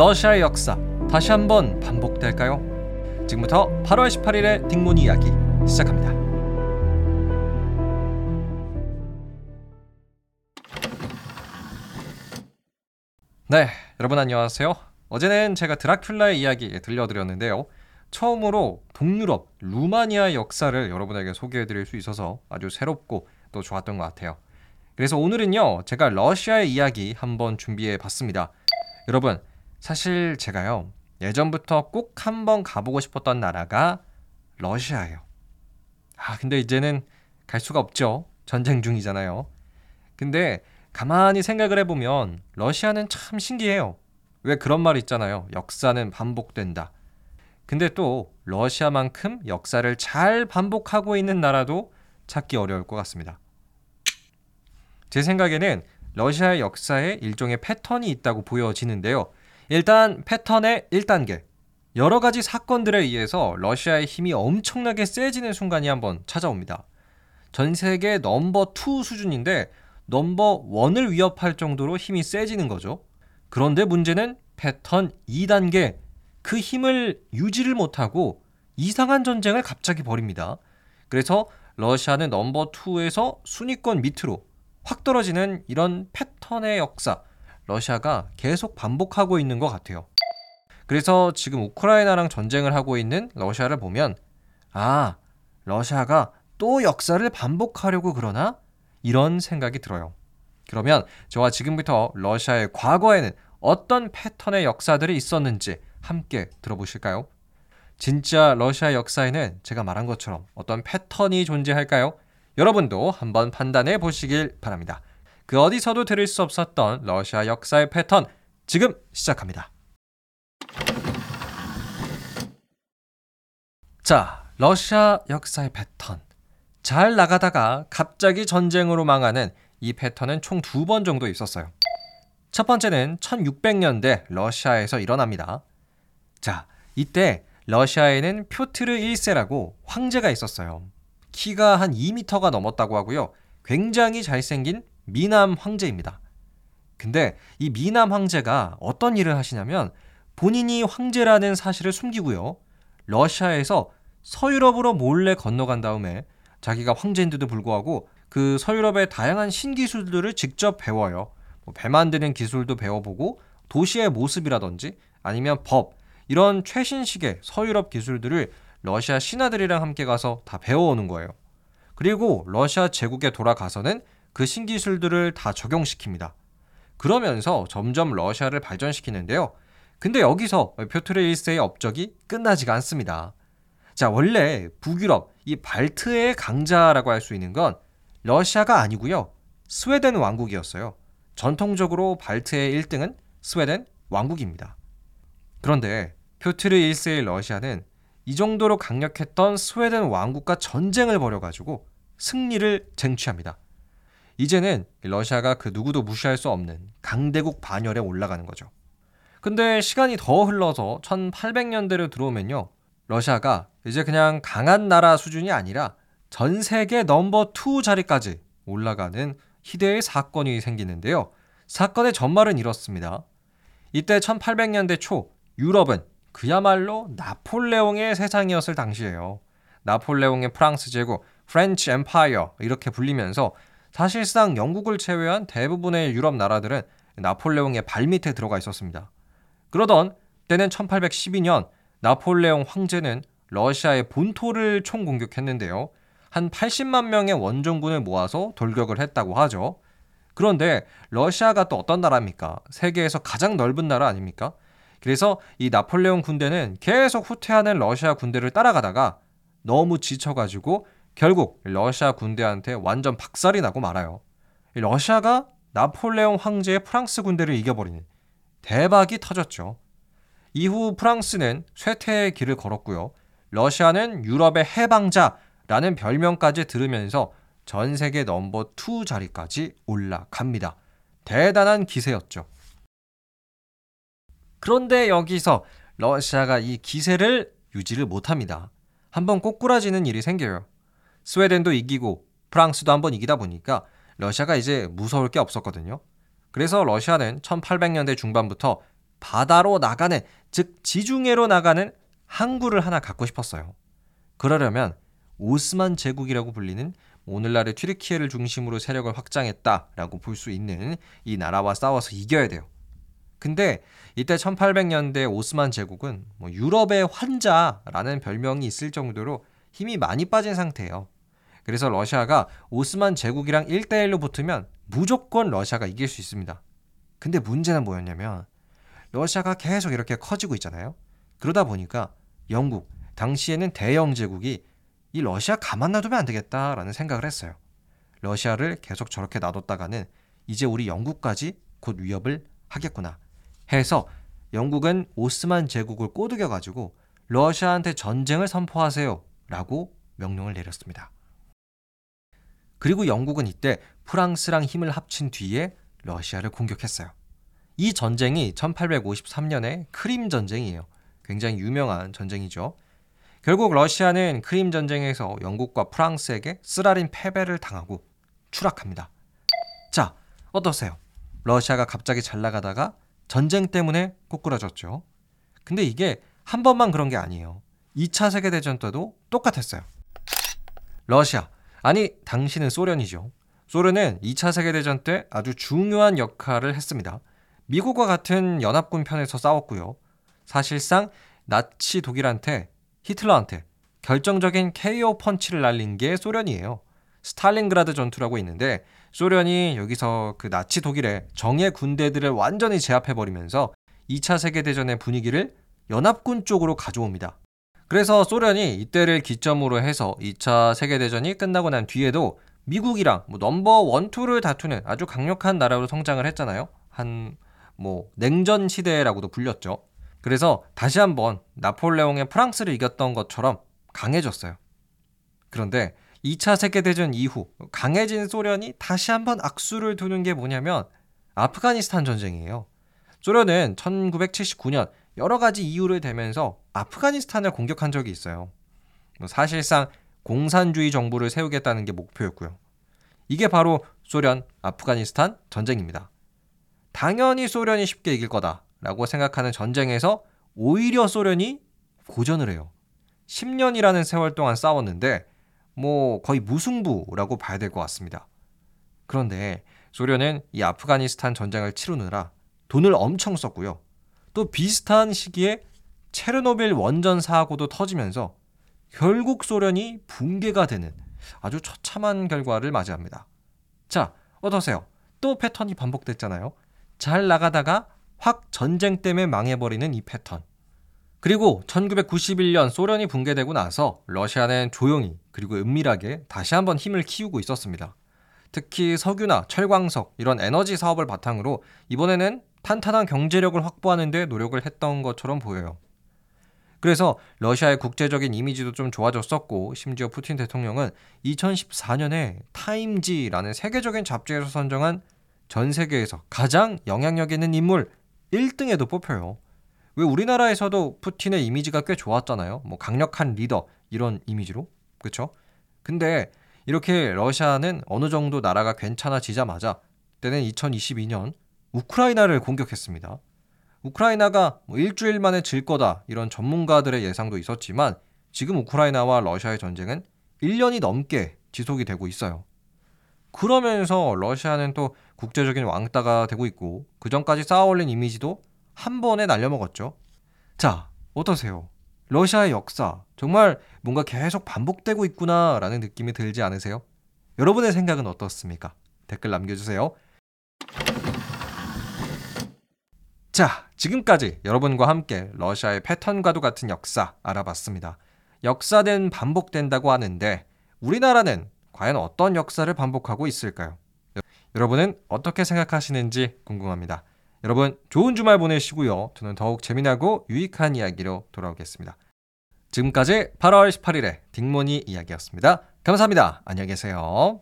러시아의 역사 다시 한번 반복될까요? 지금부터 8월 18일의 딩몬 이야기 시작합니다. 네, 여러분 안녕하세요. 어제는 제가 드라큘라의 이야기 들려드렸는데요. 처음으로 동유럽 루마니아 역사를 여러분에게 소개해드릴 수 있어서 아주 새롭고 또 좋았던 것 같아요. 그래서 오늘은요, 제가 러시아의 이야기 한번 준비해 봤습니다. 여러분, 사실 제가요, 예전부터 꼭 한번 가보고 싶었던 나라가 러시아예요. 아, 근데 이제는 갈 수가 없죠. 전쟁 중이잖아요. 근데 가만히 생각을 해보면 러시아는 참 신기해요. 왜 그런 말 있잖아요. 역사는 반복된다. 근데 또 러시아만큼 역사를 잘 반복하고 있는 나라도 찾기 어려울 것 같습니다. 제 생각에는 러시아의 역사에 일종의 패턴이 있다고 보여지는데요. 일단 패턴의 1단계. 여러 가지 사건들에 의해서 러시아의 힘이 엄청나게 세지는 순간이 한번 찾아옵니다. 전 세계 넘버 2 수준인데 넘버 1을 위협할 정도로 힘이 세지는 거죠. 그런데 문제는 패턴 2단계. 그 힘을 유지를 못하고 이상한 전쟁을 갑자기 벌입니다. 그래서 러시아는 넘버 2에서 순위권 밑으로 확 떨어지는 이런 패턴의 역사, 러시아가 계속 반복하고 있는 것 같아요. 그래서 지금 우크라이나랑 전쟁을 하고 있는 러시아를 보면, 아, 러시아가 또 역사를 반복하려고 그러나? 이런 생각이 들어요. 그러면 저와 지금부터 러시아의 과거에는 어떤 패턴의 역사들이 있었는지 함께 들어보실까요? 진짜 러시아 역사에는 제가 말한 것처럼 어떤 패턴이 존재할까요? 여러분도 한번 판단해 보시길 바랍니다. 그 어디서도 들을 수 없었던 러시아 역사의 패턴 지금 시작합니다. 자, 러시아 역사의 패턴. 잘 나가다가 갑자기 전쟁으로 망하는 이 패턴은 총 두 번 정도 있었어요. 첫 번째는 1600년대 러시아에서 일어납니다. 자, 이때 러시아에는 표트르 1세라고 황제가 있었어요. 키가 한 2미터가 넘었다고 하고요. 굉장히 잘생긴 미남 황제입니다. 근데 이 미남 황제가 어떤 일을 하시냐면 본인이 황제라는 사실을 숨기고요. 러시아에서 서유럽으로 몰래 건너간 다음에 자기가 황제인데도 불구하고 그 서유럽의 다양한 신기술들을 직접 배워요. 뭐배 만드는 기술도 배워보고 도시의 모습이라든지 아니면 법 이런 최신식의 서유럽 기술들을 러시아 신하들이랑 함께 가서 다 배워오는 거예요. 그리고 러시아 제국에 돌아가서는 그 신기술들을 다 적용시킵니다. 그러면서 점점 러시아를 발전시키는데요. 근데 여기서 표트르 1세의 업적이 끝나지가 않습니다. 자, 원래 북유럽, 이 발트의 강자라고 할 수 있는 건 러시아가 아니고요. 스웨덴 왕국이었어요. 전통적으로 발트의 1등은 스웨덴 왕국입니다. 그런데 표트르 1세의 러시아는 이 정도로 강력했던 스웨덴 왕국과 전쟁을 벌여가지고 승리를 쟁취합니다. 이제는 러시아가 그 누구도 무시할 수 없는 강대국 반열에 올라가는 거죠. 근데 시간이 더 흘러서 1800년대로 들어오면요. 러시아가 이제 그냥 강한 나라 수준이 아니라 전 세계 넘버 2 자리까지 올라가는 희대의 사건이 생기는데요. 사건의 전말은 이렇습니다. 이때 1800년대 초 유럽은 그야말로 나폴레옹의 세상이었을 당시예요. 나폴레옹의 프랑스 제국, French Empire 이렇게 불리면서 사실상 영국을 제외한 대부분의 유럽 나라들은 나폴레옹의 발밑에 들어가 있었습니다. 그러던 때는 1812년 나폴레옹 황제는 러시아의 본토를 총공격했는데요. 한 80만 명의 원정군을 모아서 돌격을 했다고 하죠. 그런데 러시아가 또 어떤 나라입니까? 세계에서 가장 넓은 나라 아닙니까? 그래서 이 나폴레옹 군대는 계속 후퇴하는 러시아 군대를 따라가다가 너무 지쳐가지고 결국 러시아 군대한테 완전 박살이 나고 말아요. 러시아가 나폴레옹 황제의 프랑스 군대를 이겨버리는 대박이 터졌죠. 이후 프랑스는 쇠퇴의 길을 걸었고요. 러시아는 유럽의 해방자라는 별명까지 들으면서 전 세계 넘버 2 자리까지 올라갑니다. 대단한 기세였죠. 그런데 여기서 러시아가 이 기세를 유지를 못합니다. 한번 꼬꾸라지는 일이 생겨요. 스웨덴도 이기고 프랑스도 한번 이기다 보니까 러시아가 이제 무서울 게 없었거든요. 그래서 러시아는 1800년대 중반부터 바다로 나가는 즉 지중해로 나가는 항구를 하나 갖고 싶었어요. 그러려면 오스만 제국이라고 불리는 오늘날의 튀르키예를 중심으로 세력을 확장했다라고 볼 수 있는 이 나라와 싸워서 이겨야 돼요. 근데 이때 1800년대 오스만 제국은 뭐 유럽의 환자라는 별명이 있을 정도로 힘이 많이 빠진 상태예요. 그래서 러시아가 오스만 제국이랑 1대1로 붙으면 무조건 러시아가 이길 수 있습니다. 근데 문제는 뭐였냐면 러시아가 계속 이렇게 커지고 있잖아요. 그러다 보니까 영국, 당시에는 대영 제국이 이 러시아 가만 놔두면 안 되겠다라는 생각을 했어요. 러시아를 계속 저렇게 놔뒀다가는 이제 우리 영국까지 곧 위협을 하겠구나 해서 영국은 오스만 제국을 꼬드겨 가지고 러시아한테 전쟁을 선포하세요 라고 명령을 내렸습니다. 그리고 영국은 이때 프랑스랑 힘을 합친 뒤에 러시아를 공격했어요. 이 전쟁이 1853년의 크림 전쟁이에요. 굉장히 유명한 전쟁이죠. 결국 러시아는 크림 전쟁에서 영국과 프랑스에게 쓰라린 패배를 당하고 추락합니다. 자, 어떠세요? 러시아가 갑자기 잘 나가다가 전쟁 때문에 꼬꾸라졌죠. 근데 이게 한 번만 그런 게 아니에요. 2차 세계대전 때도 똑같았어요. 러시아, 아니, 당신은 소련이죠. 소련은 2차 세계대전 때 아주 중요한 역할을 했습니다. 미국과 같은 연합군 편에서 싸웠고요. 사실상 나치 독일한테 히틀러한테 결정적인 KO 펀치를 날린 게 소련이에요. 스탈린그라드 전투라고 있는데 소련이 여기서 그 나치 독일의 정예 군대들을 완전히 제압해버리면서 2차 세계대전의 분위기를 연합군 쪽으로 가져옵니다. 그래서 소련이 이때를 기점으로 해서 2차 세계대전이 끝나고 난 뒤에도 미국이랑 뭐 넘버 원 투를 다투는 아주 강력한 나라로 성장을 했잖아요. 한 뭐 냉전 시대라고도 불렸죠. 그래서 다시 한번 나폴레옹의 프랑스를 이겼던 것처럼 강해졌어요. 그런데 2차 세계대전 이후 강해진 소련이 다시 한번 악수를 두는 게 뭐냐면 아프가니스탄 전쟁이에요. 소련은 1979년 여러 가지 이유를 대면서 아프가니스탄을 공격한 적이 있어요. 뭐 사실상 공산주의 정부를 세우겠다는 게 목표였고요. 이게 바로 소련 아프가니스탄 전쟁입니다. 당연히 소련이 쉽게 이길 거다라고 생각하는 전쟁에서 오히려 소련이 고전을 해요. 10년이라는 세월 동안 싸웠는데 뭐 거의 무승부라고 봐야 될 것 같습니다. 그런데 소련은 이 아프가니스탄 전쟁을 치르느라 돈을 엄청 썼고요. 또 비슷한 시기에 체르노빌 원전 사고도 터지면서 결국 소련이 붕괴가 되는 아주 처참한 결과를 맞이합니다. 자, 어떠세요? 또 패턴이 반복됐잖아요. 잘 나가다가 확 전쟁 때문에 망해버리는 이 패턴. 그리고 1991년 소련이 붕괴되고 나서 러시아는 조용히 그리고 은밀하게 다시 한번 힘을 키우고 있었습니다. 특히 석유나 철광석 이런 에너지 사업을 바탕으로 이번에는 탄탄한 경제력을 확보하는 데 노력을 했던 것처럼 보여요. 그래서 러시아의 국제적인 이미지도 좀 좋아졌었고 심지어 푸틴 대통령은 2014년에 타임지라는 세계적인 잡지에서 선정한 전 세계에서 가장 영향력 있는 인물 1등에도 뽑혀요. 왜 우리나라에서도 푸틴의 이미지가 꽤 좋았잖아요. 뭐 강력한 리더 이런 이미지로. 그렇죠? 근데 이렇게 러시아는 어느 정도 나라가 괜찮아지자마자 때는 2022년 우크라이나를 공격했습니다. 우크라이나가 뭐 일주일 만에 질 거다 이런 전문가들의 예상도 있었지만 지금 우크라이나와 러시아의 전쟁은 1년이 넘게 지속이 되고 있어요. 그러면서 러시아는 또 국제적인 왕따가 되고 있고 그 전까지 쌓아올린 이미지도 한 번에 날려먹었죠. 자, 어떠세요? 러시아의 역사 정말 뭔가 계속 반복되고 있구나라는 느낌이 들지 않으세요? 여러분의 생각은 어떻습니까? 댓글 남겨주세요. 자, 지금까지 여러분과 함께 러시아의 패턴과도 같은 역사 알아봤습니다. 역사는 반복된다고 하는데 우리나라는 과연 어떤 역사를 반복하고 있을까요? 여러분은 어떻게 생각하시는지 궁금합니다. 여러분 좋은 주말 보내시고요. 저는 더욱 재미나고 유익한 이야기로 돌아오겠습니다. 지금까지 8월 18일의 딩모니 이야기였습니다. 감사합니다. 안녕히 계세요.